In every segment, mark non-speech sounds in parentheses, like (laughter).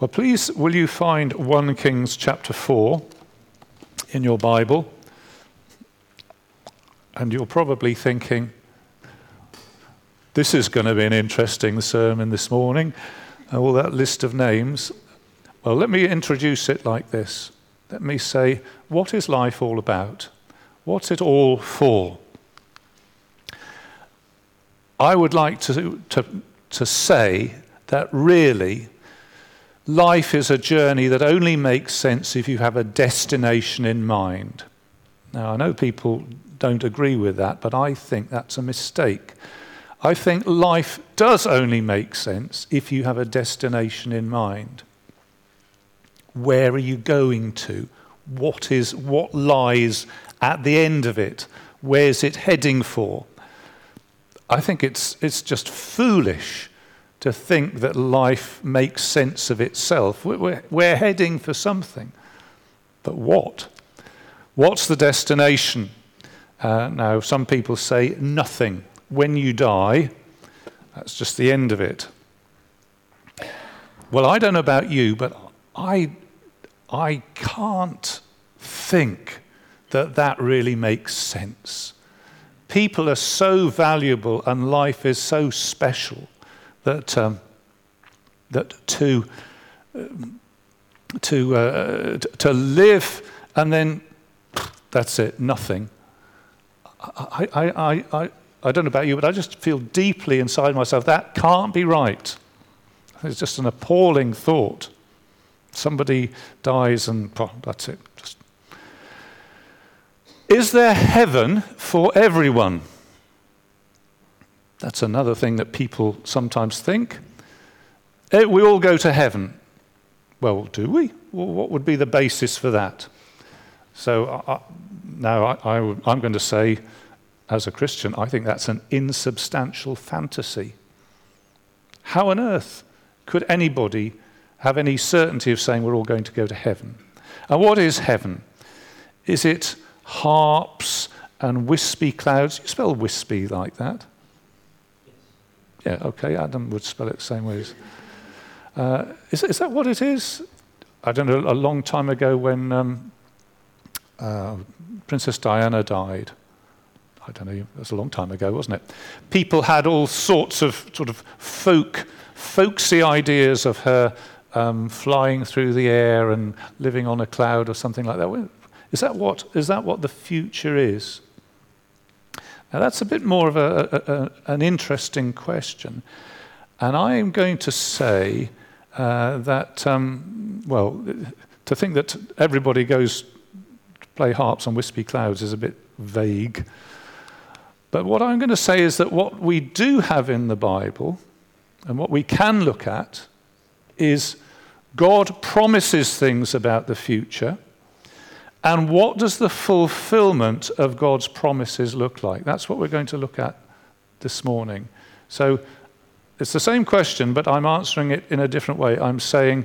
Well, please, will you find 1 Kings chapter 4 in your Bible? And you're probably thinking, this is going to be an interesting sermon this morning, all that list of names. Well, let me introduce it like this. Let me say, what is life all about? What's it all for? I would like to, to, to say that really life is a journey that only makes sense if you have a destination in mind. Now, I know people don't agree with that, but I think that's a mistake. I think life does only make sense if you have a destination in mind. Where are you going to? What is what lies at the end of it? Where's it heading for? I think it's it's just foolish to think that life makes sense of itself. We're, we're heading for something. But what? What's the destination? Uh, now, some people say nothing when you die, that's just the end of it. Well, I don't know about you, but I, I can't think that that really makes sense. People are so valuable and life is so special that, um, that to, to, uh, to live and then that's it, nothing. I, I, I, I I don't know about you, but I just feel deeply inside myself that can't be right. It's just an appalling thought. Somebody dies and oh, that's it. Just. Is there heaven for everyone? That's another thing that people sometimes think. Eh, we all go to heaven. Well, do we? Well, what would be the basis for that? So uh now I, I, I'm going to say as a Christian, I think that's an insubstantial fantasy. How on earth could anybody have any certainty of saying we're all going to go to heaven? And what is heaven? Is it harps and wispy clouds? You spell wispy like that? Yeah, okay, Adam would spell it the same way. Uh, is, is that what it is? I don't know, a long time ago when um, uh, Princess Diana died, I don't know, it was a long time ago, wasn't it? People had all sorts of sort of folk, folksy ideas of her um, flying through the air and living on a cloud or something like that. Is that what, is that what the future is? Now, that's a bit more of a, a, a, an interesting question. And I am going to say uh, that, um, well, to think that everybody goes to play harps on wispy clouds is a bit vague. But what I'm going to say is that what we do have in the Bible and what we can look at is God promises things about the future. And what does the fulfillment of God's promises look like? That's what we're going to look at this morning. So it's the same question, but I'm answering it in a different way. I'm saying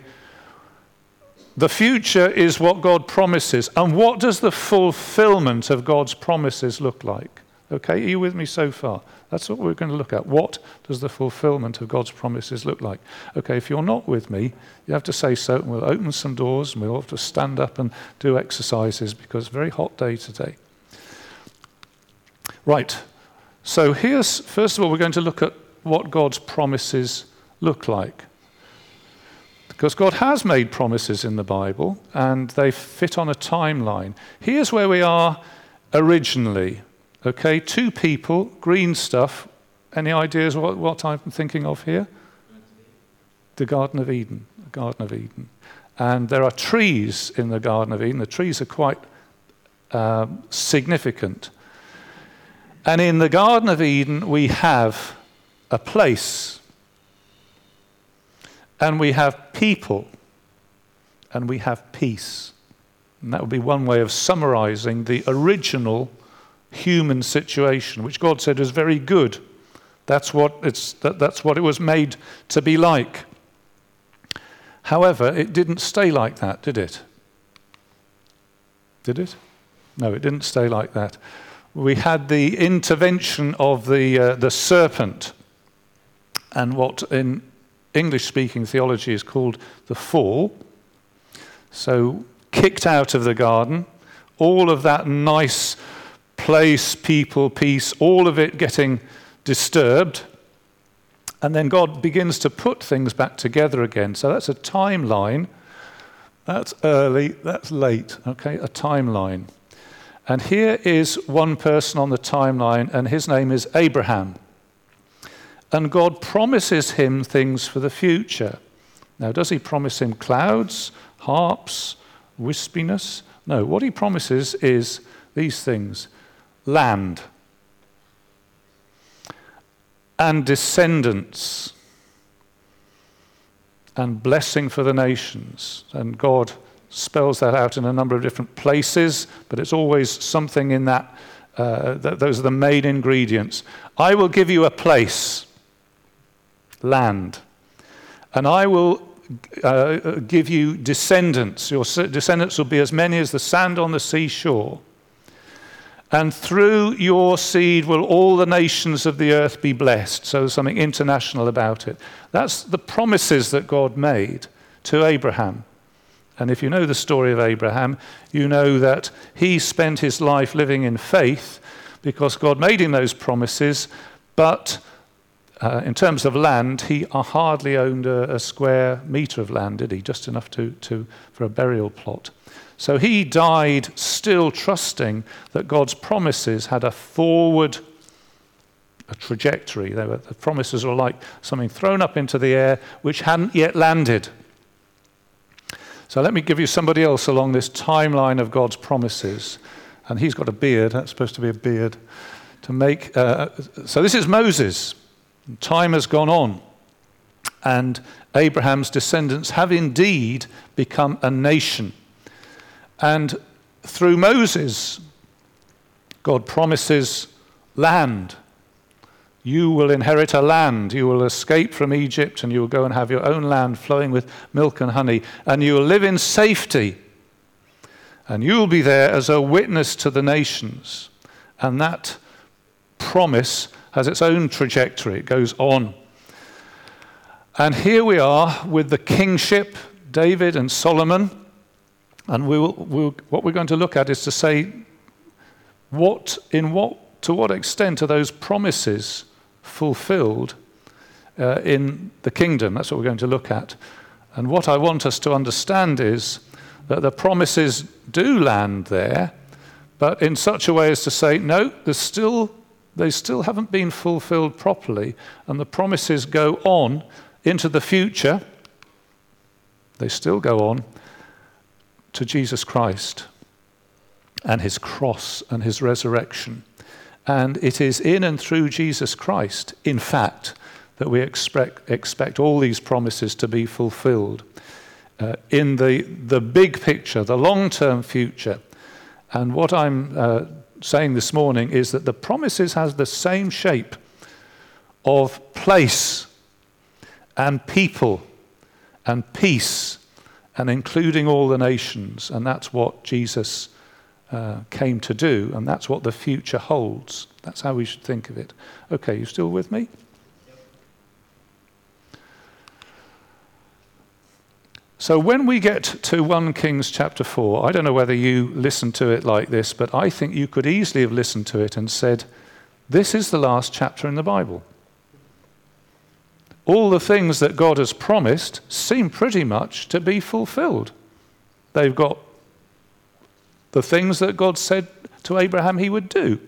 the future is what God promises. And what does the fulfillment of God's promises look like? Okay, are you with me so far? That's what we're going to look at. What does the fulfillment of God's promises look like? Okay, if you're not with me, you have to say so, and we'll open some doors, and we'll have to stand up and do exercises because it's a very hot day today. Right, so here's, first of all, we're going to look at what God's promises look like. Because God has made promises in the Bible, and they fit on a timeline. Here's where we are originally. Okay, two people, green stuff. Any ideas what, what I'm thinking of here? The Garden of Eden. The Garden of Eden. And there are trees in the Garden of Eden. The trees are quite um, significant. And in the Garden of Eden, we have a place, and we have people, and we have peace. And that would be one way of summarizing the original human situation, which God said is very good. That's what, it's, that, that's what it was made to be like. However, it didn't stay like that, did it? Did it? No, it didn't stay like that. We had the intervention of the, uh, the serpent. And what in, English speaking theology is called the fall. So, kicked out of the garden, all of that nice place, people, peace, all of it getting disturbed. And then God begins to put things back together again. So that's a timeline. That's early, that's late, okay? A timeline. And here is one person on the timeline, and his name is Abraham. And God promises him things for the future. Now, does he promise him clouds, harps, wispiness? No, what he promises is these things land and descendants and blessing for the nations. And God spells that out in a number of different places, but it's always something in that. Uh, that those are the main ingredients. I will give you a place, land, and I will uh, give you descendants. Your descendants will be as many as the sand on the seashore. And through your seed will all the nations of the earth be blessed. So there's something international about it. That's the promises that God made to Abraham. And if you know the story of Abraham, you know that he spent his life living in faith because God made him those promises, but uh, in terms of land, he hardly owned a, a, square meter of land, did he? Just enough to, to, for a burial plot. So he died still trusting that God's promises had a forward a trajectory. Were, the promises were like something thrown up into the air which hadn't yet landed. So let me give you somebody else along this timeline of God's promises. And he's got a beard, that's supposed to be a beard. To make, uh, so this is Moses. Time has gone on, and Abraham's descendants have indeed become a nation. And through Moses, God promises land. You will inherit a land. You will escape from Egypt and you will go and have your own land flowing with milk and honey. And you will live in safety. And you will be there as a witness to the nations. And that promise has its own trajectory, it goes on. And here we are with the kingship, David and Solomon. And we will, we'll, what we're going to look at is to say, what, in what, to what extent are those promises fulfilled uh, in the kingdom? That's what we're going to look at. And what I want us to understand is that the promises do land there, but in such a way as to say, no, there's still, they still haven't been fulfilled properly, and the promises go on into the future. They still go on, to Jesus Christ and his cross and his resurrection. And it is in and through Jesus Christ, in fact, that we expect, expect all these promises to be fulfilled. Uh, in the, the big picture, the long term future. And what I'm uh, saying this morning is that the promises has the same shape of place and people and peace and including all the nations. And that's what Jesus uh, came to do, and that's what the future holds. That's how we should think of it. Okay, you still with me? So when we get to 1 Kings chapter 4, I don't know whether you listen to it like this, but I think you could easily have listened to it and said, This is the last chapter in the Bible all the things that God has promised seem pretty much to be fulfilled. They've got the things that God said to Abraham he would do.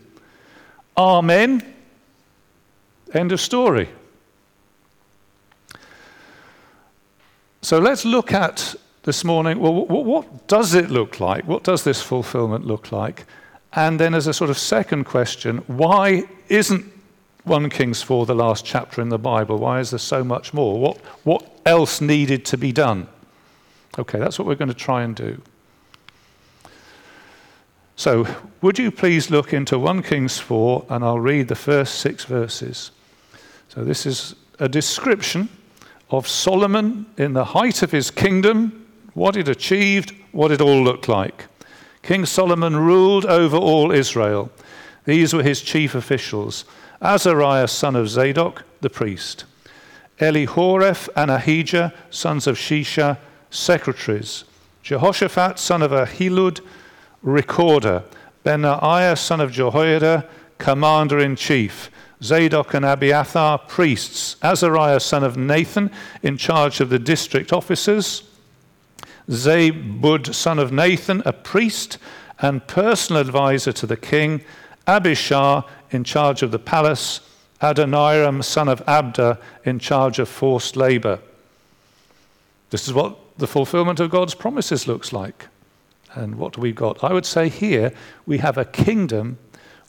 Amen. End of story. So let's look at this morning well, what does it look like? What does this fulfillment look like? And then, as a sort of second question, why isn't 1 Kings 4, the last chapter in the Bible. Why is there so much more? What, what else needed to be done? Okay, that's what we're going to try and do. So, would you please look into 1 Kings 4 and I'll read the first six verses. So, this is a description of Solomon in the height of his kingdom, what it achieved, what it all looked like. King Solomon ruled over all Israel. These were his chief officials Azariah, son of Zadok, the priest, Elihoreph and Ahijah, sons of Shisha, secretaries. Jehoshaphat, son of Ahilud, recorder. Benaiah, son of Jehoiada, commander in chief. Zadok and Abiathar, priests. Azariah, son of Nathan, in charge of the district officers. Zabud, son of Nathan, a priest and personal advisor to the king. Ahishar, in charge of the palace. Adoniram, son of Abda, in charge of forced labor. This is what the fulfillment of God's promises looks like. And what do we got? I would say here we have a kingdom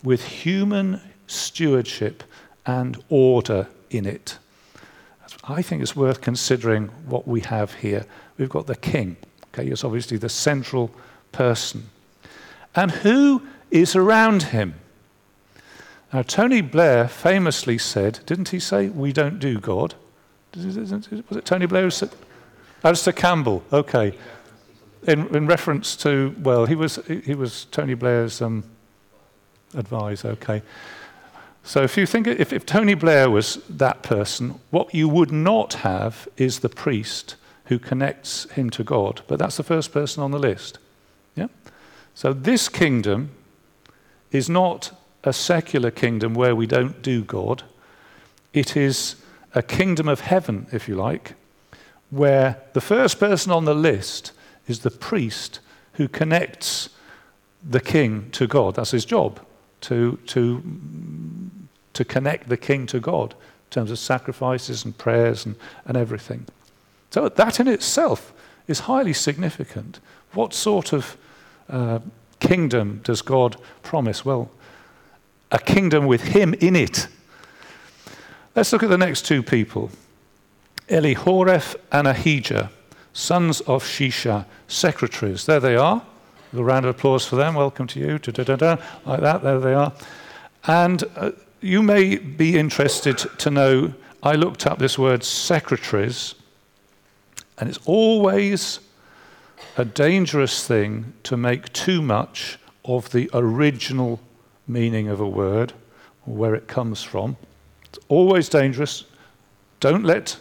with human stewardship and order in it. I think it's worth considering what we have here. We've got the king. Okay, he's obviously the central person. And who is around him? Now, Tony Blair famously said, didn't he say, We don't do God? Was it Tony Blair who said? Alastair Campbell, okay. In, in reference to, well, he was, he was Tony Blair's um, advisor, okay. So if you think, if, if Tony Blair was that person, what you would not have is the priest who connects him to God. But that's the first person on the list. Yeah? So this kingdom is not a secular kingdom where we don't do God. It is a kingdom of heaven, if you like, where the first person on the list is the priest who connects the king to God. That's his job, to, to, to connect the king to God in terms of sacrifices and prayers and, and everything. So that in itself is highly significant. What sort of uh, kingdom does God promise? Well, a kingdom with him in it. Let's look at the next two people Elihoreph and Ahijah, sons of Shisha, secretaries. There they are. A round of applause for them. Welcome to you. Da-da-da-da. Like that, there they are. And uh, you may be interested to know I looked up this word secretaries, and it's always a dangerous thing to make too much of the original meaning of a word or where it comes from. It's always dangerous. Don't let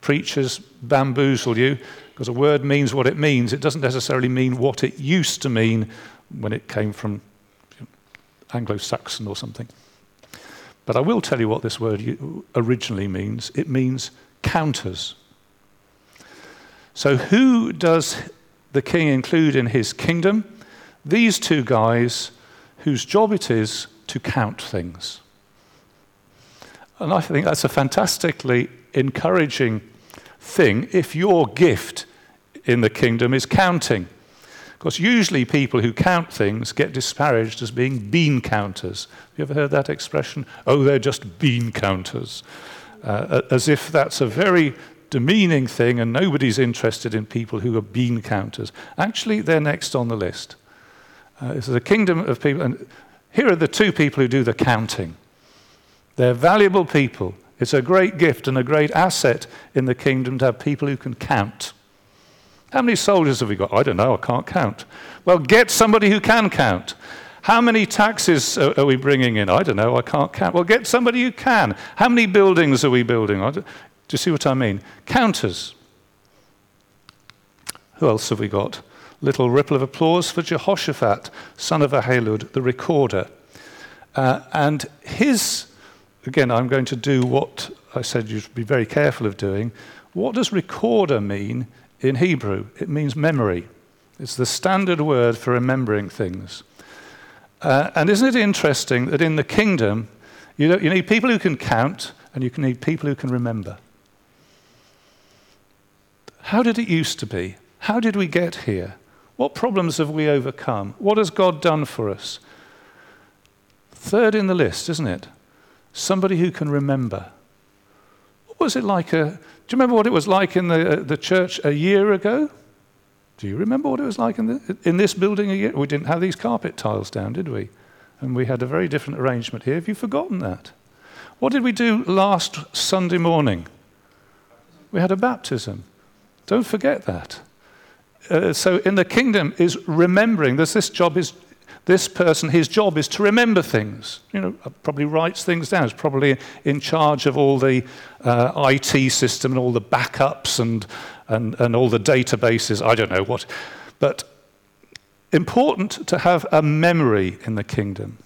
preachers bamboozle you because a word means what it means. It doesn't necessarily mean what it used to mean when it came from Anglo Saxon or something. But I will tell you what this word originally means it means counters. So, who does the king include in his kingdom? These two guys whose job it is to count things. And I think that's a fantastically encouraging thing if your gift in the kingdom is counting. Because usually people who count things get disparaged as being bean counters. Have you ever heard that expression? Oh, they're just bean counters. Uh, as if that's a very demeaning thing and nobody's interested in people who are bean counters. Actually, they're next on the list. Uh, this is a kingdom of people, and here are the two people who do the counting. They're valuable people. It's a great gift and a great asset in the kingdom to have people who can count. How many soldiers have we got? I don't know, I can't count. Well, get somebody who can count. How many taxes are we bringing in? I don't know, I can't count. Well, get somebody who can. How many buildings are we building? Do you see what I mean? Counters. Who else have we got? Little ripple of applause for Jehoshaphat, son of Ahilud, the recorder. Uh, and his, again, I'm going to do what I said you should be very careful of doing. What does recorder mean in Hebrew? It means memory. It's the standard word for remembering things. Uh, and isn't it interesting that in the kingdom, you, you need people who can count and you can need people who can remember? How did it used to be? How did we get here? What problems have we overcome? What has God done for us? Third in the list, isn't it? Somebody who can remember. What was it like? A, do you remember what it was like in the, uh, the church a year ago? Do you remember what it was like in, the, in this building a year? We didn't have these carpet tiles down, did we? And we had a very different arrangement here. Have you forgotten that? What did we do last Sunday morning? We had a baptism. Don't forget that uh, so in the kingdom is remembering. There's this job is This person, his job is to remember things. You know, probably writes things down. Is probably in charge of all the uh, IT system and all the backups and, and, and all the databases. I don't know what. But important to have a memory in the kingdom.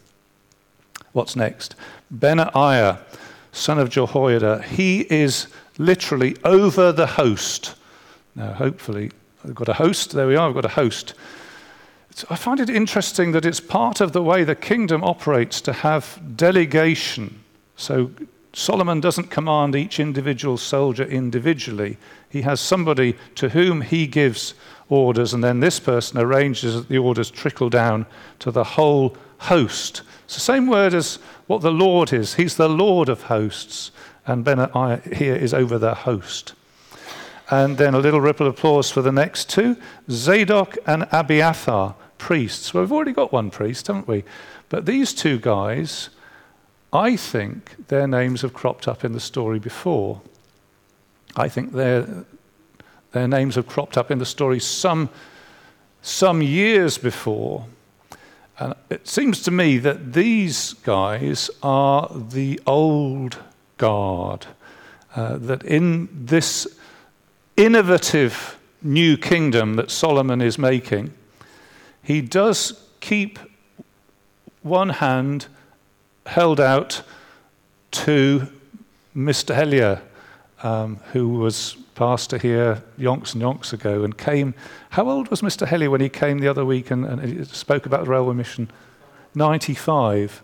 What's next? Benaiah, son of Jehoiada, he is literally over the host. Now, hopefully, I've got a host. There we are, I've got a host. I find it interesting that it's part of the way the kingdom operates to have delegation. So Solomon doesn't command each individual soldier individually. He has somebody to whom he gives orders, and then this person arranges that the orders trickle down to the whole host. It's the same word as what the Lord is. He's the Lord of hosts, and Benaiah here is over the host. And then a little ripple of applause for the next two Zadok and Abiathar, priests. Well, we've already got one priest, haven't we? But these two guys, I think their names have cropped up in the story before. I think their, their names have cropped up in the story some, some years before. And it seems to me that these guys are the old guard. Uh, that in this innovative new kingdom that Solomon is making, he does keep one hand held out to Mr. Hellier, um, who was pastor here yonks and yonks ago and came. How old was Mr. Hellier when he came the other week and, and spoke about the railway mission? 95.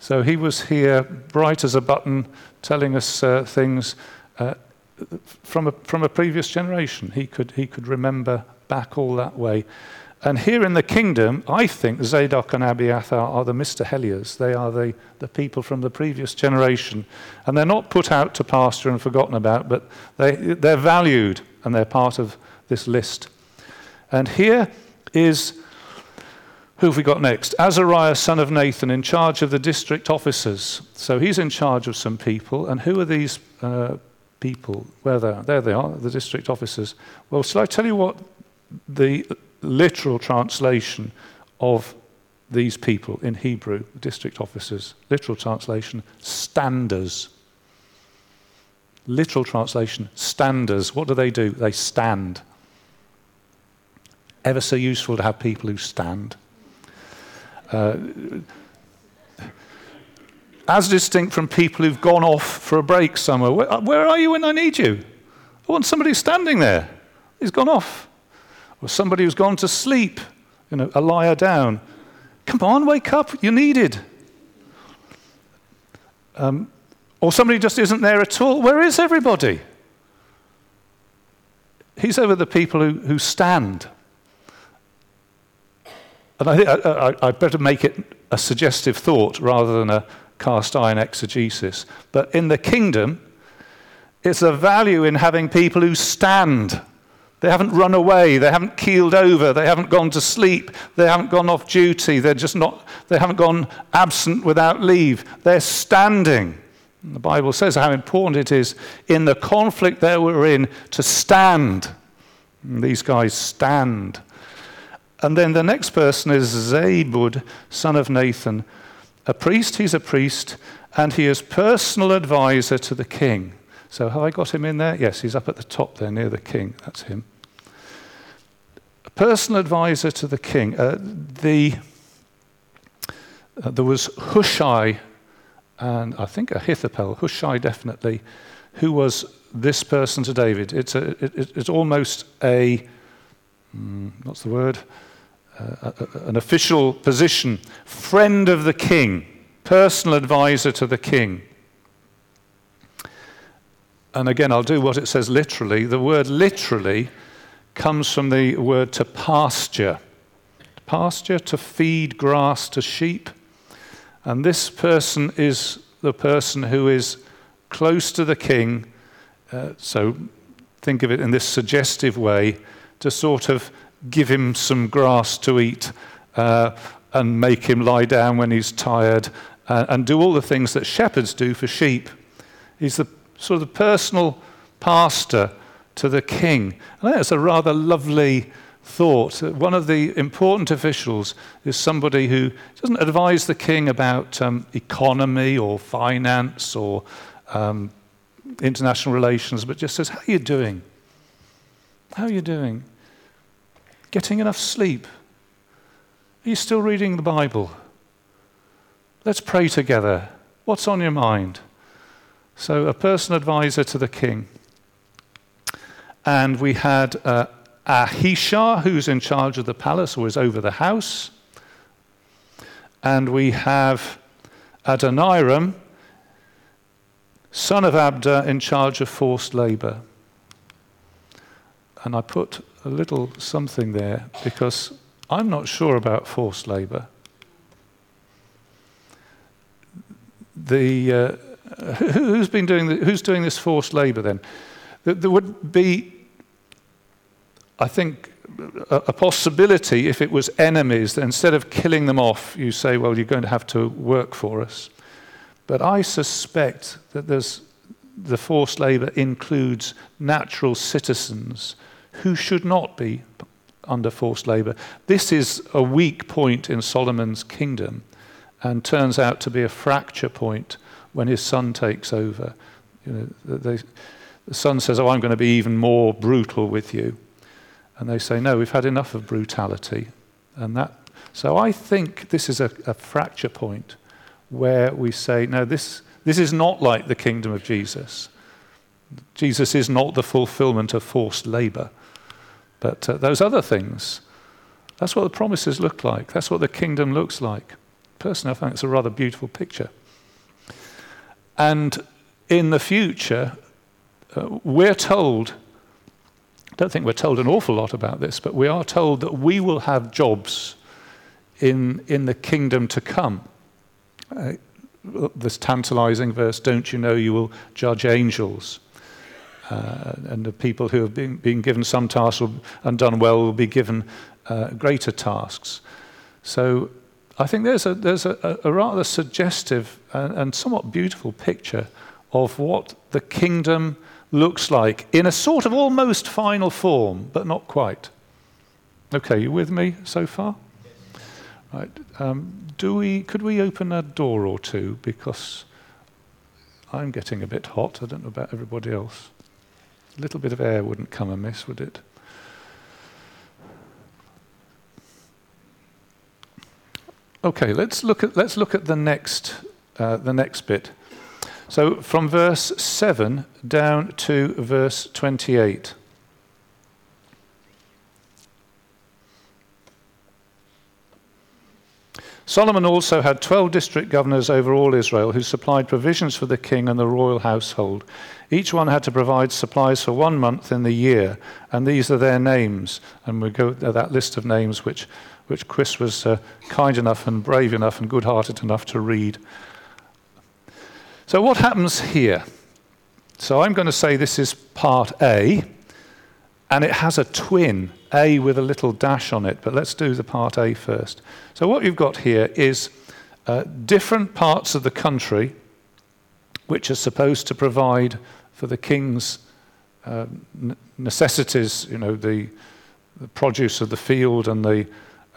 So he was here, bright as a button, telling us uh, things uh, from, a, from a previous generation. He could, he could remember back all that way. And here in the kingdom, I think Zadok and Abiathar are the Mr. Helliers. They are the, the people from the previous generation. And they're not put out to pasture and forgotten about, but they, they're valued and they're part of this list. And here is who have we got next? Azariah, son of Nathan, in charge of the district officers. So he's in charge of some people. And who are these uh, people? Where they are? There they are, the district officers. Well, shall I tell you what the literal translation of these people in Hebrew, district officers, literal translation, standers. Literal translation, standers. What do they do? They stand. Ever so useful to have people who stand. Uh, as distinct from people who've gone off for a break somewhere. Where, where are you when I need you? I want somebody standing there. He's gone off or somebody who's gone to sleep, you know, a liar down. Come on, wake up, you're needed. Um, or somebody just isn't there at all. Where is everybody? He's over the people who, who stand. And I think I, I, I better make it a suggestive thought rather than a cast iron exegesis. But in the kingdom, it's a value in having people who stand. They haven't run away. They haven't keeled over. They haven't gone to sleep. They haven't gone off duty. They're just not, they haven't gone absent without leave. They're standing. And the Bible says how important it is in the conflict that we're in to stand. And these guys stand. And then the next person is Zabud, son of Nathan. A priest, he's a priest, and he is personal advisor to the king. So have I got him in there? Yes, he's up at the top there near the king. That's him. A personal advisor to the king. Uh, the, uh, there was Hushai and I think Ahithophel, Hushai definitely, who was this person to David. It's, a, it, it's almost a, mm, what's the word? An official position. Friend of the king, personal advisor to the king and again, I'll do what it says literally. The word literally comes from the word to pasture. Pasture, to feed grass to sheep. And this person is the person who is close to the king. Uh, so think of it in this suggestive way to sort of give him some grass to eat uh, and make him lie down when he's tired uh, and do all the things that shepherds do for sheep. He's the sort of the personal pastor to the king. And that's a rather lovely thought one of the important officials is somebody who doesn't advise the king about um, economy or finance or um, international relations, but just says, How are you doing? How are you doing? Getting enough sleep? Are you still reading the Bible? Let's pray together. What's on your mind? So, a personal advisor to the king. And we had uh, Ahishar, who's in charge of the palace or is over the house. And we have Adoniram, son of Abda, in charge of forced labor. And I put a little something there because I'm not sure about forced labor. The, uh, (laughs) who's been doing the, who's doing this forced labor then? There would be I think, a, a possibility if it was enemies, that instead of killing them off, you say, well, you're going to have to work for us. But I suspect that there's, the forced labor includes natural citizens who should not be under forced labor. This is a weak point in Solomon's kingdom and turns out to be a fracture point when his son takes over. You know, the, the son says, Oh, I'm going to be even more brutal with you. And they say, no, we've had enough of brutality. And that, so I think this is a, a fracture point where we say, no, this, this is not like the kingdom of Jesus. Jesus is not the fulfillment of forced labor. But uh, those other things, that's what the promises look like. That's what the kingdom looks like. Personally, I think it's a rather beautiful picture. And in the future, uh, we're told I don't think we're told an awful lot about this, but we are told that we will have jobs in, in the kingdom to come. Uh, this tantalizing verse, don't you know you will judge angels? Uh, and the people who have been, been given some tasks and done well will be given uh, greater tasks. So I think there's a, there's a, a rather suggestive and, and somewhat beautiful picture of what the kingdom looks like in a sort of almost final form, but not quite. Okay, you with me so far? Right. Um, do we, could we open a door or two? Because I'm getting a bit hot. I don't know about everybody else. A little bit of air wouldn't come amiss, would it? Okay, let's look at, let's look at the, next, uh, the next bit. So from verse 7 down to verse 28. Solomon also had 12 district governors over all Israel who supplied provisions for the king and the royal household. Each one had to provide supplies for one month in the year, and these are their names. And we go to that list of names which, which Chris was uh, kind enough and brave enough and good hearted enough to read. So, what happens here? So, I'm going to say this is part A, and it has a twin, A with a little dash on it, but let's do the part A first. So, what you've got here is uh, different parts of the country which are supposed to provide for the king's uh, necessities, you know, the, the, produce of the field and the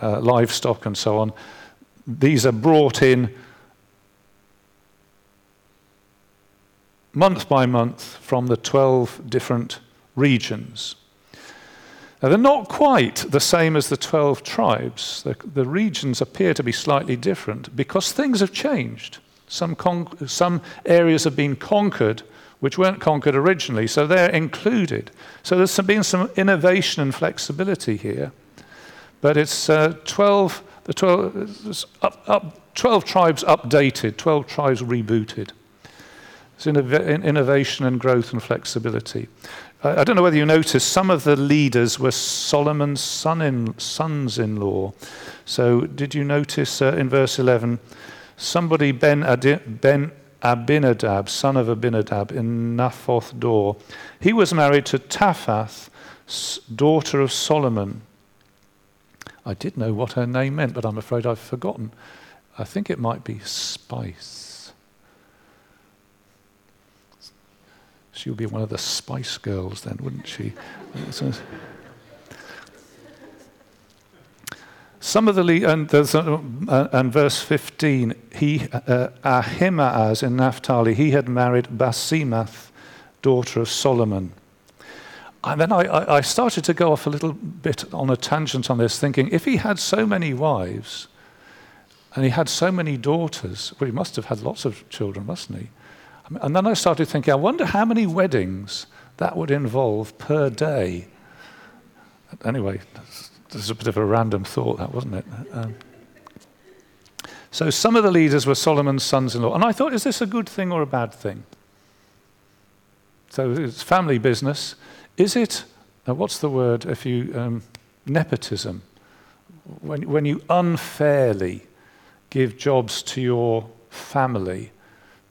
uh, livestock and so on. These are brought in month by month from the 12 different regions. Now, they're not quite the same as the 12 tribes. The, the regions appear to be slightly different because things have changed. Some, con- some areas have been conquered which weren't conquered originally, so they're included. So there's some, been some innovation and flexibility here. But it's uh, 12, the 12, up, up, 12 tribes updated, 12 tribes rebooted. It's innovation and growth and flexibility. I don't know whether you noticed, some of the leaders were Solomon's son in, sons in law. So, did you notice uh, in verse 11, somebody, Ben, Adi, ben Abinadab, son of Abinadab, in Naphoth Dor, he was married to Taphath, daughter of Solomon. I did know what her name meant, but I'm afraid I've forgotten. I think it might be spice. She would be one of the Spice Girls then, wouldn't she? Some of the and, uh, and verse 15, he uh, Ahimaaz in Naphtali, he had married Basemath, daughter of Solomon. And then I, I started to go off a little bit on a tangent on this, thinking if he had so many wives and he had so many daughters, well, he must have had lots of children, mustn't he? And then I started thinking, I wonder how many weddings that would involve per day. Anyway, this is a bit of a random thought, that wasn't it? Um, so some of the leaders were Solomon's sons in law. And I thought, is this a good thing or a bad thing? So it's family business. Is it, uh, what's the word if you, um, nepotism? When, when you unfairly give jobs to your family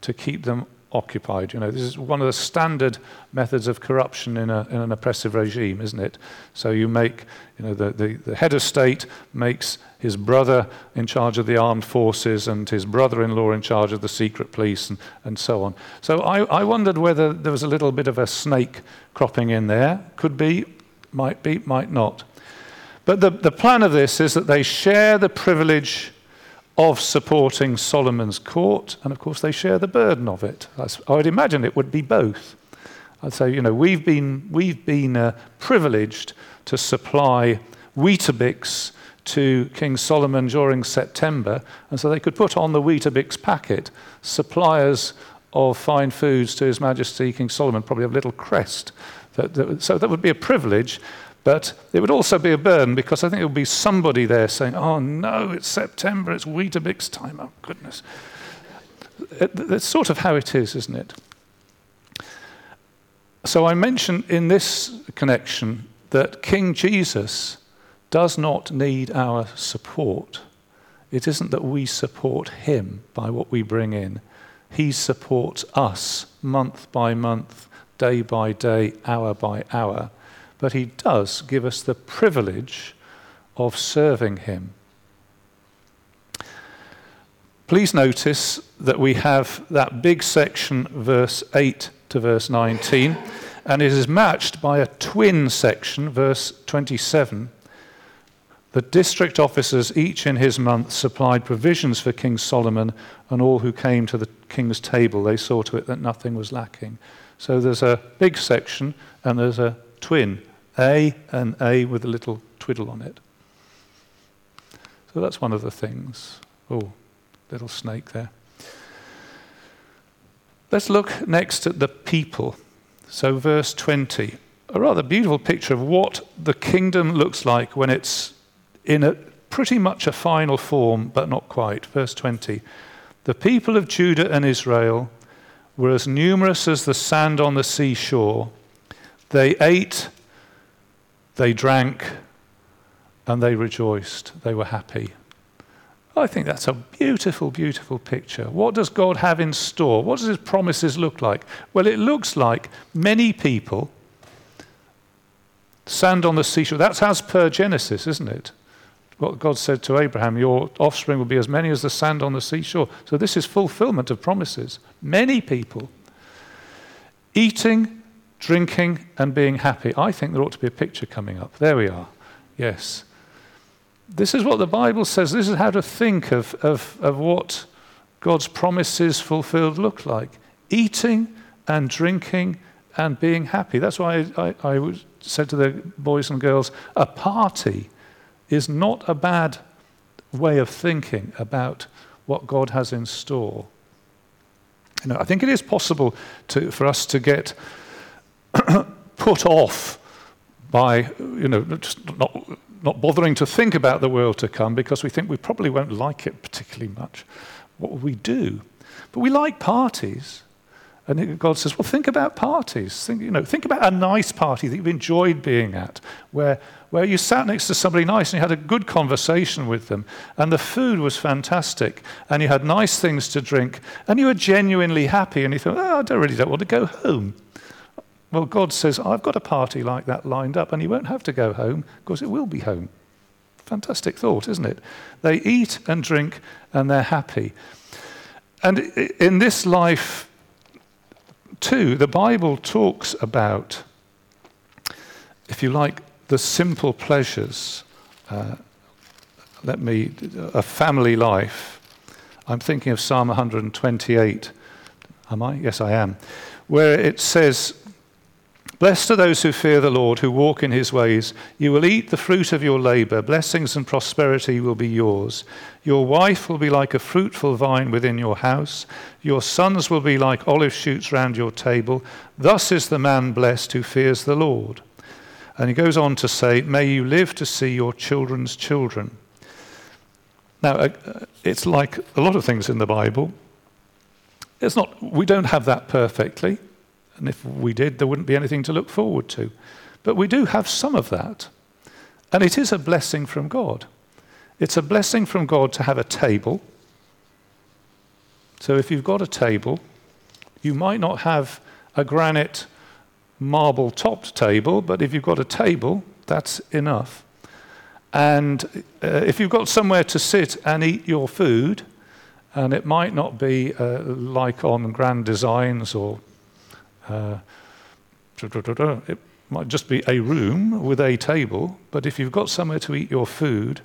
to keep them occupied. You know, this is one of the standard methods of corruption in, a, in an oppressive regime, isn't it? So you make, you know, the, the, the head of state makes his brother in charge of the armed forces and his brother-in-law in charge of the secret police and, and so on. So I, I wondered whether there was a little bit of a snake cropping in there. Could be, might be, might not. But the, the plan of this is that they share the privilege of supporting Solomon's court, and of course they share the burden of it. I would imagine it would be both. I'd say, you know, we've been, we've been uh, privileged to supply Weetabix to King Solomon during September, and so they could put on the Weetabix packet suppliers of fine foods to His Majesty King Solomon, probably a little crest. That, that, so that would be a privilege, but it would also be a burden because I think it would be somebody there saying, oh no, it's September, it's Weetabix time, oh goodness. That's sort of how it is, isn't it? So I mentioned in this connection that King Jesus does not need our support. It isn't that we support him by what we bring in. He supports us month by month, day by day, hour by hour but he does give us the privilege of serving him. Please notice that we have that big section, verse 8 to verse 19, and it is matched by a twin section, verse 27. The district officers, each in his month, supplied provisions for King Solomon and all who came to the king's table. They saw to it that nothing was lacking. So there's a big section and there's a twin a and A with a little twiddle on it. So that's one of the things. Oh, little snake there. Let's look next at the people. So, verse 20, a rather beautiful picture of what the kingdom looks like when it's in a pretty much a final form, but not quite. Verse 20 The people of Judah and Israel were as numerous as the sand on the seashore. They ate they drank and they rejoiced. They were happy. I think that's a beautiful, beautiful picture. What does God have in store? What does his promises look like? Well, it looks like many people, sand on the seashore. That's as per Genesis, isn't it? What God said to Abraham, your offspring will be as many as the sand on the seashore. So this is fulfillment of promises. Many people eating drinking and being happy. I think there ought to be a picture coming up. There we are. Yes. This is what the Bible says. This is how to think of, of, of what God's promises fulfilled look like eating and drinking and being happy. That's why I, I, I said to the boys and girls a party is not a bad way of thinking about what God has in store. You know, I think it is possible to, for us to get (coughs) put off by, you know, just not, not bothering to think about the world to come because we think we probably won't like it particularly much. What will we do? But we like parties. And God says, well, think about parties. Think, you know, think about a nice party that you've enjoyed being at, where, where you sat next to somebody nice and you had a good conversation with them, and the food was fantastic, and you had nice things to drink, and you were genuinely happy, and you thought, oh, I don't really don't want to go home. Well, God says, I've got a party like that lined up, and he won't have to go home because it will be home. Fantastic thought, isn't it? They eat and drink and they're happy. And in this life, too, the Bible talks about, if you like, the simple pleasures. Uh, let me, a family life, I'm thinking of Psalm 128. Am I? Yes, I am. Where it says, Blessed are those who fear the Lord, who walk in his ways. You will eat the fruit of your labor. Blessings and prosperity will be yours. Your wife will be like a fruitful vine within your house. Your sons will be like olive shoots round your table. Thus is the man blessed who fears the Lord. And he goes on to say, May you live to see your children's children. Now, uh, it's like a lot of things in the Bible. It's not, we don't have that perfectly. And if we did, there wouldn't be anything to look forward to. But we do have some of that. And it is a blessing from God. It's a blessing from God to have a table. So if you've got a table, you might not have a granite marble topped table, but if you've got a table, that's enough. And uh, if you've got somewhere to sit and eat your food, and it might not be uh, like on Grand Designs or uh, it might just be a room with a table, but if you've got somewhere to eat your food,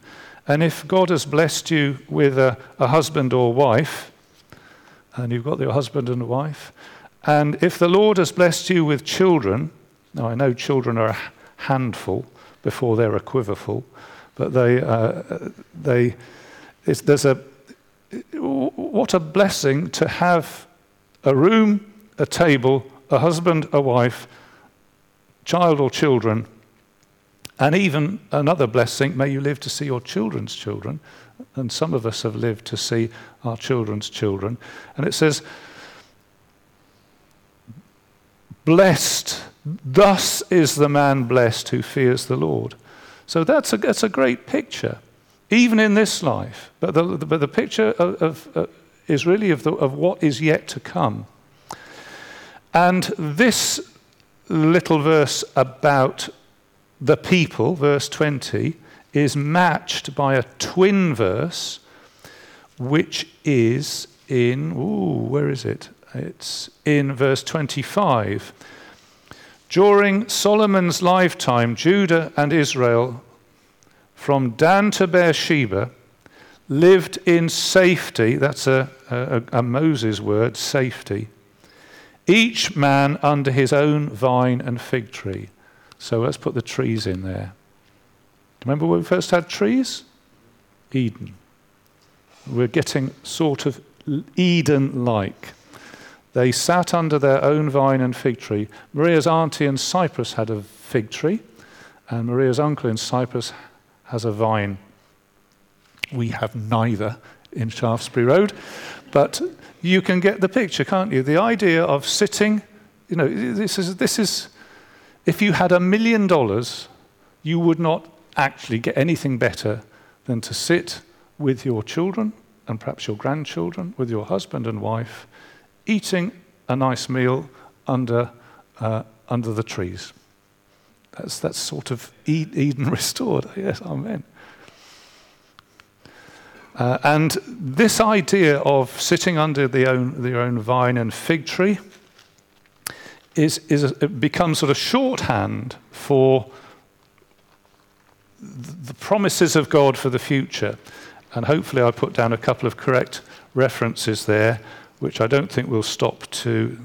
and if God has blessed you with a, a husband or wife, and you've got your husband and wife, and if the Lord has blessed you with children, now I know children are a handful before they're a quiverful, but they, uh, they, there's a, what a blessing to have a room, a table, a husband, a wife, child or children, and even another blessing, may you live to see your children's children. And some of us have lived to see our children's children. And it says, Blessed, thus is the man blessed who fears the Lord. So that's a, that's a great picture, even in this life. But the, but the picture of, of uh, is really of, the, of what is yet to come. And this little verse about the people, verse 20, is matched by a twin verse, which is in, ooh, where is it? It's in verse 25. During Solomon's lifetime, Judah and Israel, from Dan to Beersheba, lived in safety. That's a, a, a Moses word, safety each man under his own vine and fig tree. So let's put the trees in there. Remember when we first had trees? Eden. We're getting sort of Eden like. They sat under their own vine and fig tree. Maria's auntie in Cyprus had a fig tree, and Maria's uncle in Cyprus has a vine. We have neither in Shaftesbury Road, but you can get the picture, can't you? The idea of sitting, you know, this is, this is if you had a million dollars, you would not actually get anything better than to sit with your children and perhaps your grandchildren, with your husband and wife, eating a nice meal under, uh, under the trees. That's, that's sort of Eden (laughs) restored. Yes, amen. Uh, and this idea of sitting under the own, their own vine and fig tree is, is a, it becomes sort of shorthand for the promises of God for the future. And hopefully, I put down a couple of correct references there, which I don't think will stop to.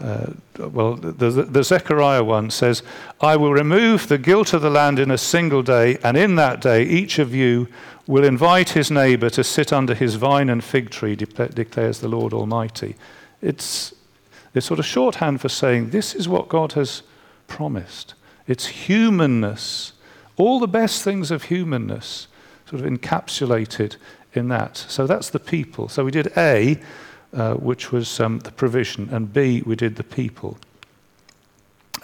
Uh, well, the, the Zechariah one says, I will remove the guilt of the land in a single day, and in that day each of you will invite his neighbor to sit under his vine and fig tree, de- declares the Lord Almighty. It's, it's sort of shorthand for saying this is what God has promised. It's humanness, all the best things of humanness, sort of encapsulated in that. So that's the people. So we did A, uh, which was um, the provision, and B, we did the people.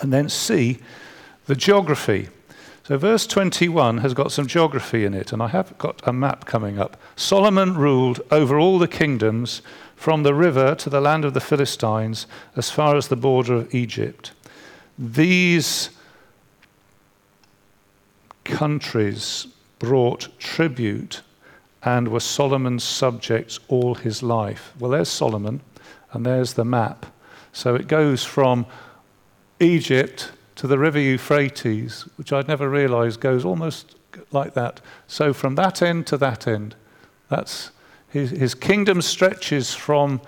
And then C, the geography. So, verse 21 has got some geography in it, and I have got a map coming up. Solomon ruled over all the kingdoms from the river to the land of the Philistines as far as the border of Egypt. These countries brought tribute and were Solomon's subjects all his life. Well, there's Solomon, and there's the map. So it goes from Egypt to the river Euphrates, which I'd never realized goes almost like that. So from that end to that end, that's his, his kingdom stretches from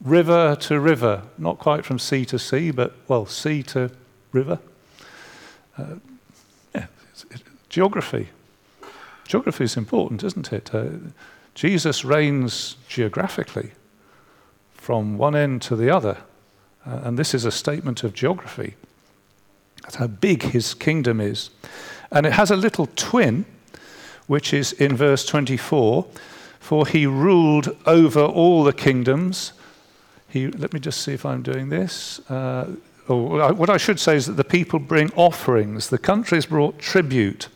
river to river, not quite from sea to sea, but well, sea to river. Uh, yeah, it's, it's, geography. Geography is important, isn't it? Uh, Jesus reigns geographically from one end to the other. Uh, and this is a statement of geography. That's how big his kingdom is. And it has a little twin, which is in verse 24 For he ruled over all the kingdoms. He, let me just see if I'm doing this. Uh, oh, what I should say is that the people bring offerings, the countries brought tribute.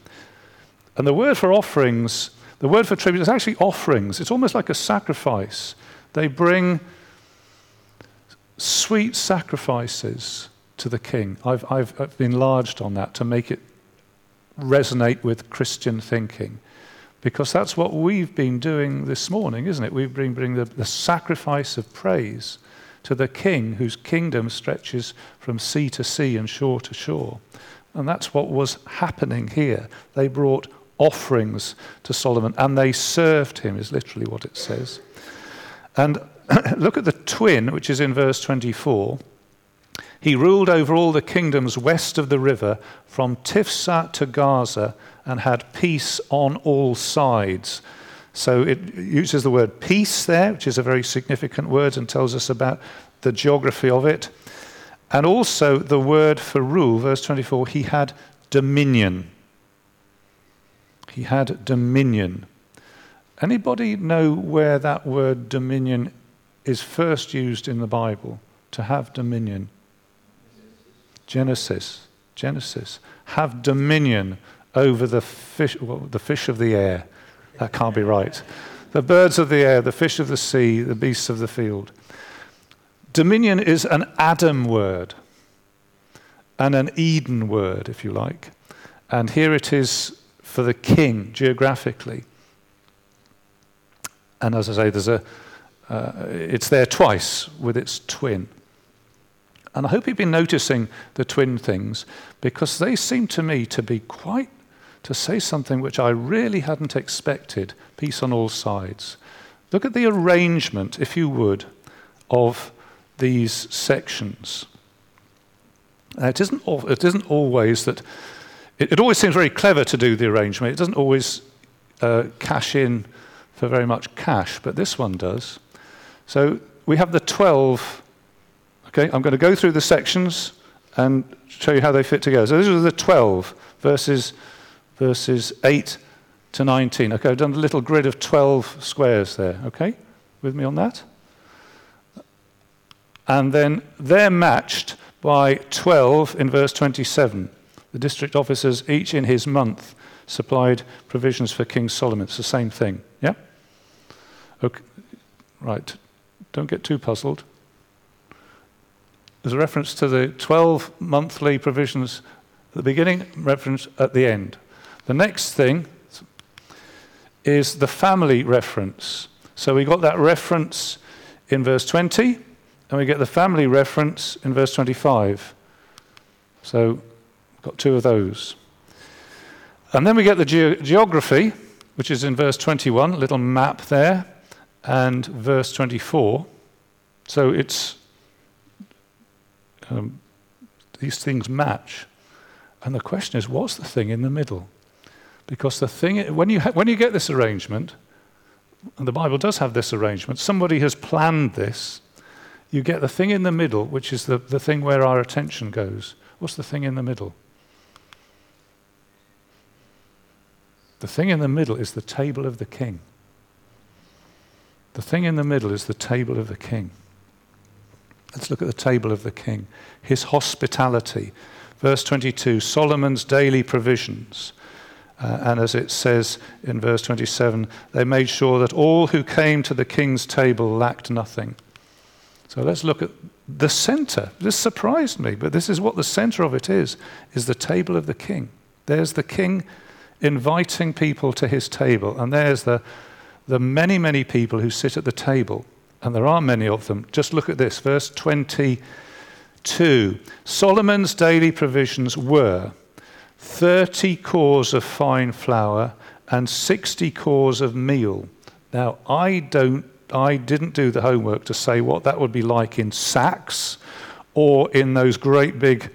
And the word for offerings, the word for tribute is actually offerings. It's almost like a sacrifice. They bring sweet sacrifices to the king. I've, I've, I've enlarged on that to make it resonate with Christian thinking. Because that's what we've been doing this morning, isn't it? We've been bringing the, the sacrifice of praise to the king whose kingdom stretches from sea to sea and shore to shore. And that's what was happening here. They brought offerings to Solomon and they served him, is literally what it says. And (coughs) look at the twin, which is in verse 24. He ruled over all the kingdoms west of the river, from Tiphsah to Gaza, and had peace on all sides. So it uses the word peace there, which is a very significant word and tells us about the geography of it. And also the word for rule, verse 24, he had dominion. He had dominion. Anybody know where that word dominion is first used in the Bible? To have dominion. Genesis. Genesis. Have dominion over the fish, well, the fish of the air. That can't be right. The birds of the air, the fish of the sea, the beasts of the field. Dominion is an Adam word and an Eden word, if you like. And here it is for the king geographically. And as I say, there's a, uh, it's there twice with its twin. And I hope you've been noticing the twin things because they seem to me to be quite, to say something which I really hadn't expected peace on all sides. Look at the arrangement, if you would, of these sections. Now, it, isn't, it isn't always that, it, it, always seems very clever to do the arrangement. It doesn't always uh, cash in for very much cash, but this one does. So we have the 12. Okay, I'm going to go through the sections and show you how they fit together. So these are the 12 verses, verses 8 to 19. Okay, I've done a little grid of 12 squares there. Okay, with me on that? And then they're matched by 12 in verse 27. The district officers, each in his month, supplied provisions for King Solomon. It's the same thing. Yeah? Okay. Right. Don't get too puzzled. There's a reference to the 12 monthly provisions at the beginning, reference at the end. The next thing is the family reference. So we got that reference in verse 20, and we get the family reference in verse 25. So got two of those. And then we get the ge- geography, which is in verse 21, a little map there and verse 24. So it's um, these things match. And the question is, what's the thing in the middle? Because the thing, when you, ha- when you get this arrangement, and the Bible does have this arrangement, somebody has planned this, you get the thing in the middle, which is the, the thing where our attention goes. What's the thing in the middle? The thing in the middle is the table of the king. The thing in the middle is the table of the king. Let's look at the table of the king. His hospitality. Verse 22 Solomon's daily provisions. Uh, and as it says in verse 27, they made sure that all who came to the king's table lacked nothing. So let's look at the center. This surprised me, but this is what the center of it is, is the table of the king. There's the king inviting people to his table, and there's the the many, many people who sit at the table, and there are many of them. Just look at this, verse 22. Solomon's daily provisions were 30 cors of fine flour and 60 cors of meal. Now, I don't I didn't do the homework to say what that would be like in sacks or in those great big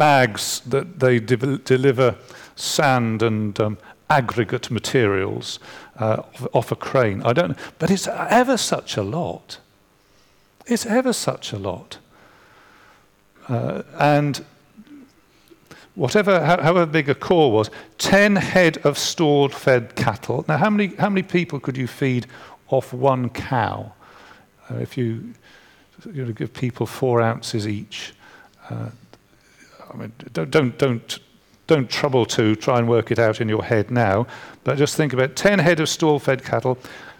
bags that they de- deliver sand and um, aggregate materials uh, off a crane. I don't know. But it's ever such a lot. It's ever such a lot. Uh, and whatever, however big a core was, 10 head of stored fed cattle. Now, how many, how many people could you feed off one cow? Uh, if you, you know, give people four ounces each. I mean, don't, don't, don't, don't trouble to try and work it out in your head now, but just think about 10 head of stall fed cattle,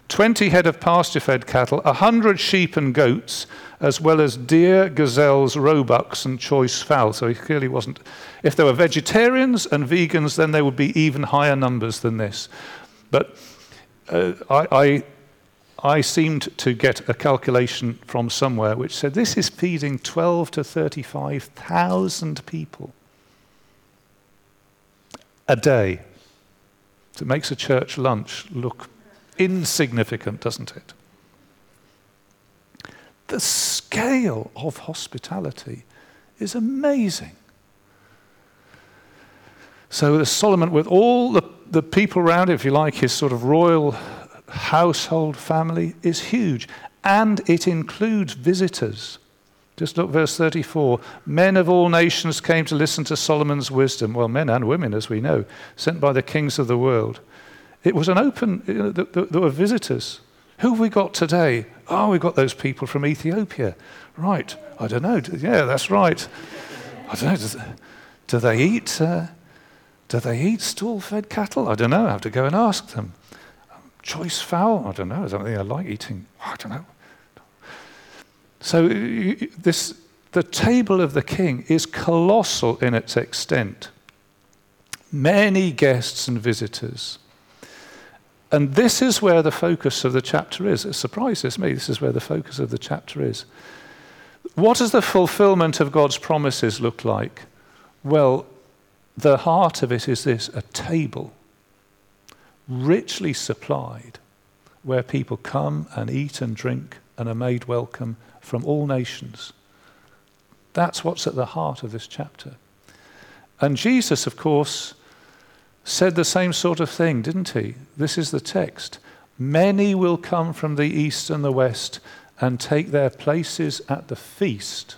20 head of pasture fed cattle, 100 sheep and goats, as well as deer, gazelles, roebucks, and choice fowl. So he clearly wasn't. If there were vegetarians and vegans, then there would be even higher numbers than this. But uh, I, I, I seemed to get a calculation from somewhere which said this is feeding 12 to 35,000 people a day. It makes a church lunch look insignificant, doesn't it? The scale of hospitality is amazing. So Solomon, with all the, the people around, if you like, his sort of royal household family, is huge. And it includes visitors. Just look, verse 34. Men of all nations came to listen to Solomon's wisdom. Well, men and women, as we know, sent by the kings of the world. It was an open, you know, there were visitors. Who have we got today? Oh, we've got those people from Ethiopia. Right. I don't know. Yeah, that's right. I don't know. Do, they eat? Uh, do they eat stall-fed cattle? I don't know. I have to go and ask them. Choice fowl? I don't know. I don't think I like eating. I don't know. So this, the table of the king is colossal in its extent. Many guests and visitors. And this is where the focus of the chapter is. It surprises me. This is where the focus of the chapter is. What does the fulfillment of God's promises look like? Well, the heart of it is this a table, richly supplied, where people come and eat and drink and are made welcome from all nations. That's what's at the heart of this chapter. And Jesus, of course, said the same sort of thing, didn't he? This is the text. Many will come from the east and the west and take their places at the feast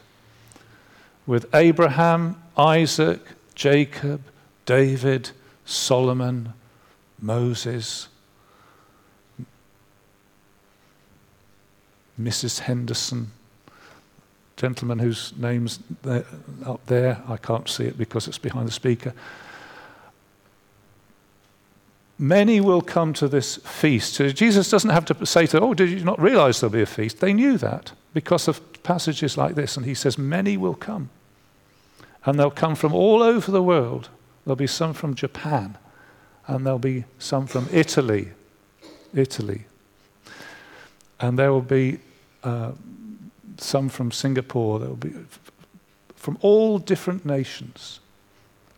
with Abraham, Isaac, Jacob, David, Solomon, Moses, Mrs. Henderson, gentleman whose name's there, up there, I can't see it because it's behind the speaker. Many will come to this feast. So Jesus doesn't have to say to them, Oh, did you not realize there'll be a feast? They knew that because of passages like this. And he says, Many will come. And they'll come from all over the world. There'll be some from Japan, and there'll be some from Italy. Italy. And there will be uh, some from Singapore, there will be from all different nations.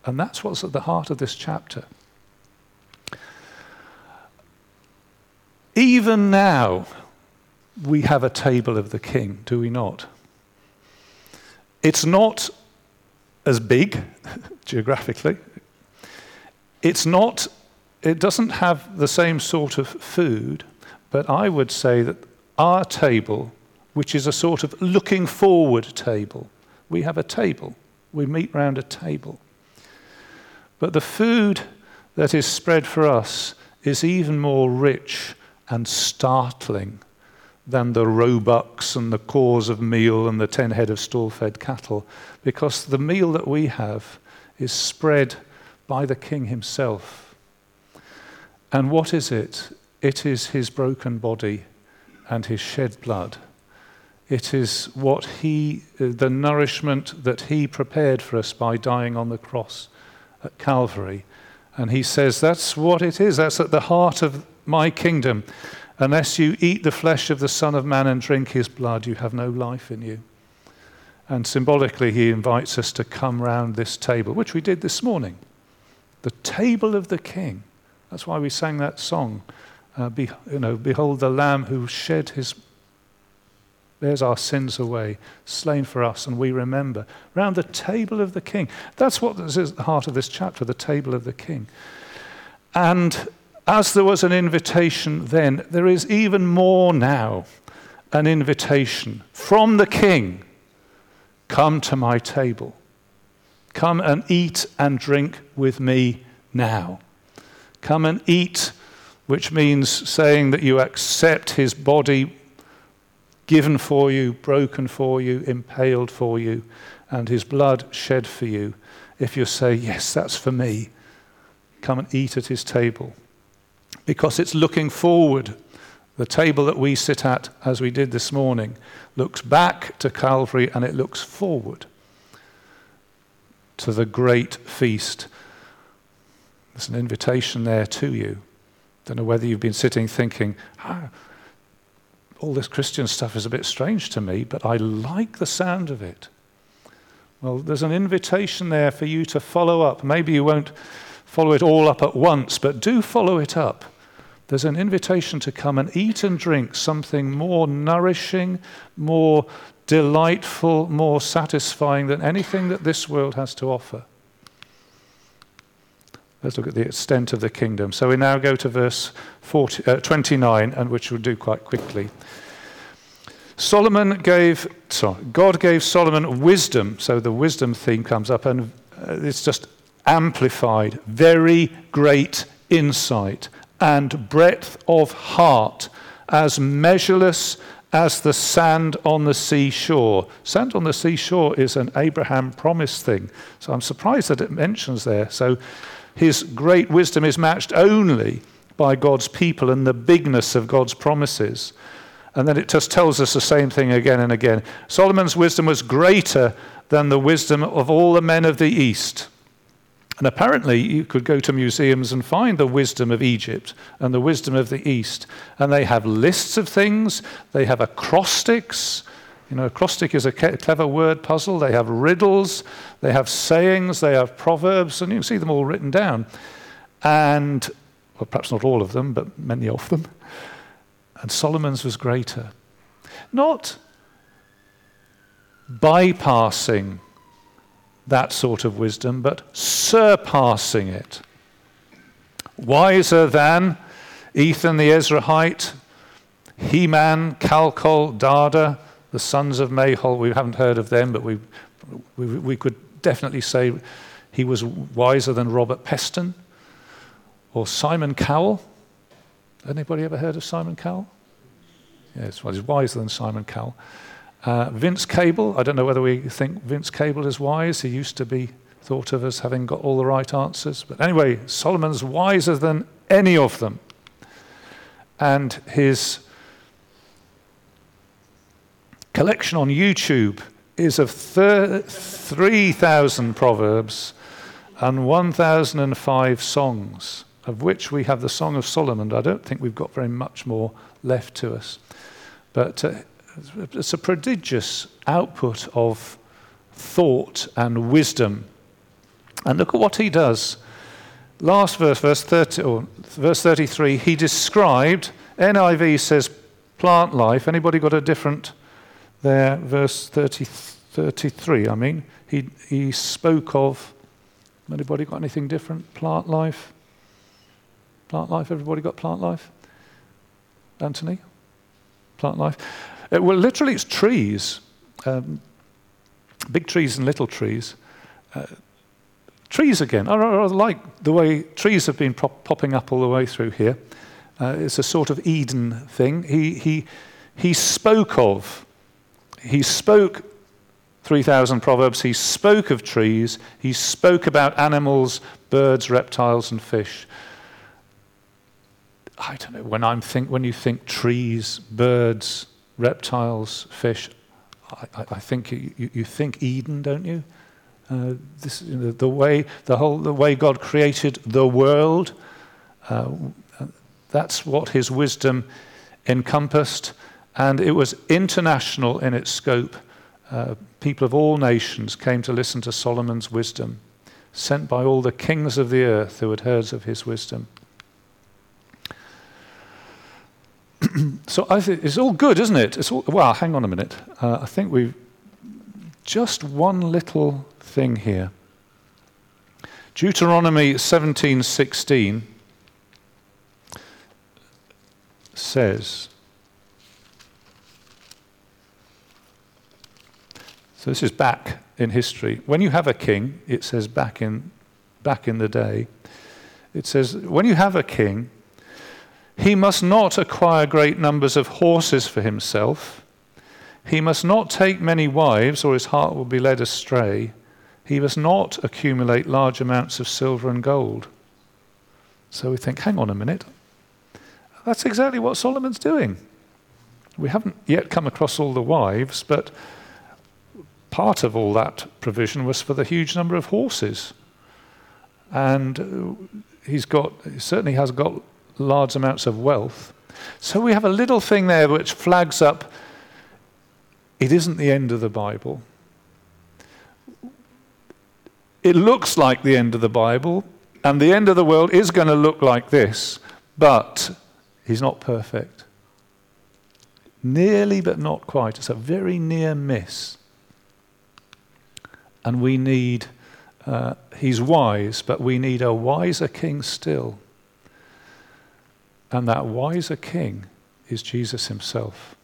And that's what's at the heart of this chapter. Even now, we have a table of the king, do we not? It's not as big (laughs) geographically. It's not, it doesn't have the same sort of food, but I would say that our table, which is a sort of looking forward table, we have a table. We meet round a table. But the food that is spread for us is even more rich and startling than the roebucks and the cors of meal and the ten head of stall fed cattle, because the meal that we have is spread by the king himself. And what is it? It is his broken body and his shed blood. It is what he, uh, the nourishment that he prepared for us by dying on the cross at Calvary. And he says, That's what it is. That's at the heart of my kingdom. Unless you eat the flesh of the Son of Man and drink his blood, you have no life in you. And symbolically, he invites us to come round this table, which we did this morning. The table of the king. That's why we sang that song. Uh, be, you know, Behold the Lamb who shed his, bears our sins away, slain for us, and we remember. Round the table of the king. That's what is at the heart of this chapter, the table of the king. And as there was an invitation then, there is even more now an invitation from the king Come to my table. Come and eat and drink with me now. Come and eat, which means saying that you accept his body given for you, broken for you, impaled for you, and his blood shed for you. If you say, Yes, that's for me, come and eat at his table. Because it's looking forward the table that we sit at, as we did this morning, looks back to Calvary and it looks forward to the great feast. There's an invitation there to you. I Don't know whether you've been sitting thinking, ah, all this Christian stuff is a bit strange to me, but I like the sound of it. Well, there's an invitation there for you to follow up. Maybe you won't follow it all up at once, but do follow it up there's an invitation to come and eat and drink something more nourishing, more delightful, more satisfying than anything that this world has to offer. Let's look at the extent of the kingdom. So we now go to verse 40, uh, 29, and which we'll do quite quickly. Solomon gave, sorry, God gave Solomon wisdom. So the wisdom theme comes up, and uh, it's just amplified. Very great insight and breadth of heart, as measureless as the sand on the seashore. Sand on the seashore is an Abraham promise thing. So I'm surprised that it mentions there. So his great wisdom is matched only by God's people and the bigness of God's promises. And then it just tells us the same thing again and again. Solomon's wisdom was greater than the wisdom of all the men of the East. And apparently, you could go to museums and find the wisdom of Egypt and the wisdom of the East. And they have lists of things, they have acrostics. You know, acrostic is a clever word puzzle. They have riddles, they have sayings, they have proverbs, and you can see them all written down. And, well, perhaps not all of them, but many of them. And Solomon's was greater. Not bypassing that sort of wisdom, but surpassing it. Wiser than Ethan the Ezrahite, Heman, Calcol, Darda, the sons of Mahol. We haven't heard of them, but we, we, we could definitely say he was wiser than Robert Peston or Simon Cowell. Anybody ever heard of Simon Cowell? Yes, well, he's wiser than Simon Cowell. Uh, Vince Cable, I don't know whether we think Vince Cable is wise. He used to be thought of as having got all the right answers. But anyway, Solomon's wiser than any of them. And his collection on YouTube is of 3,000 proverbs and 1,005 songs, of which we have the Song of Solomon. I don't think we've got very much more left to us. But uh, it's a prodigious output of thought and wisdom. And look at what he does. Last verse, verse, 30, or verse 33, he described, NIV says plant life. Anybody got a different there? Verse 30, 33, I mean. He, he spoke of, anybody got anything different? Plant life? Plant life? Everybody got plant life? Anthony? Plant life? Uh, well, literally, it's trees, um, big trees and little trees. Uh, trees again. I rather like the way trees have been pop- popping up all the way through here. Uh, it's a sort of Eden thing. He, he, he spoke of, he spoke 3,000 proverbs, he spoke of trees, he spoke about animals, birds, reptiles, and fish. I don't know, when, I'm think, when you think trees, birds, reptiles, fish. I, I think you, you, think Eden, don't you? Uh, this, you know, the way the whole the way God created the world. Uh, that's what His wisdom encompassed, and it was international in its scope uh, people of all nations came to listen to Solomon's wisdom, sent by all the kings of the earth who had heard of his wisdom. So it's all good, isn't it? All, well, hang on a minute. Uh, I think we've just one little thing here. Deuteronomy 17:16 says So this is back in history. When you have a king, it says back in back in the day, it says when you have a king, he must not acquire great numbers of horses for himself. He must not take many wives, or his heart will be led astray. He must not accumulate large amounts of silver and gold. So we think, hang on a minute. That's exactly what Solomon's doing. We haven't yet come across all the wives, but part of all that provision was for the huge number of horses. And he's got, he certainly has got large amounts of wealth. So we have a little thing there which flags up it isn't the end of the Bible. It looks like the end of the Bible, and the end of the world is going to look like this, but he's not perfect. Nearly, but not quite. It's a very near miss. And we need, uh, he's wise, but we need a wiser king still. And that wiser king is Jesus himself.